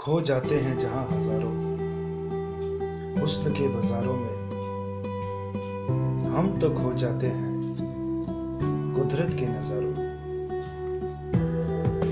खो जाते हैं जहाँ हज़ारों। हुस्न के बाज़ारों में हम तो खो जाते हैं, कुदरत के नज़ारों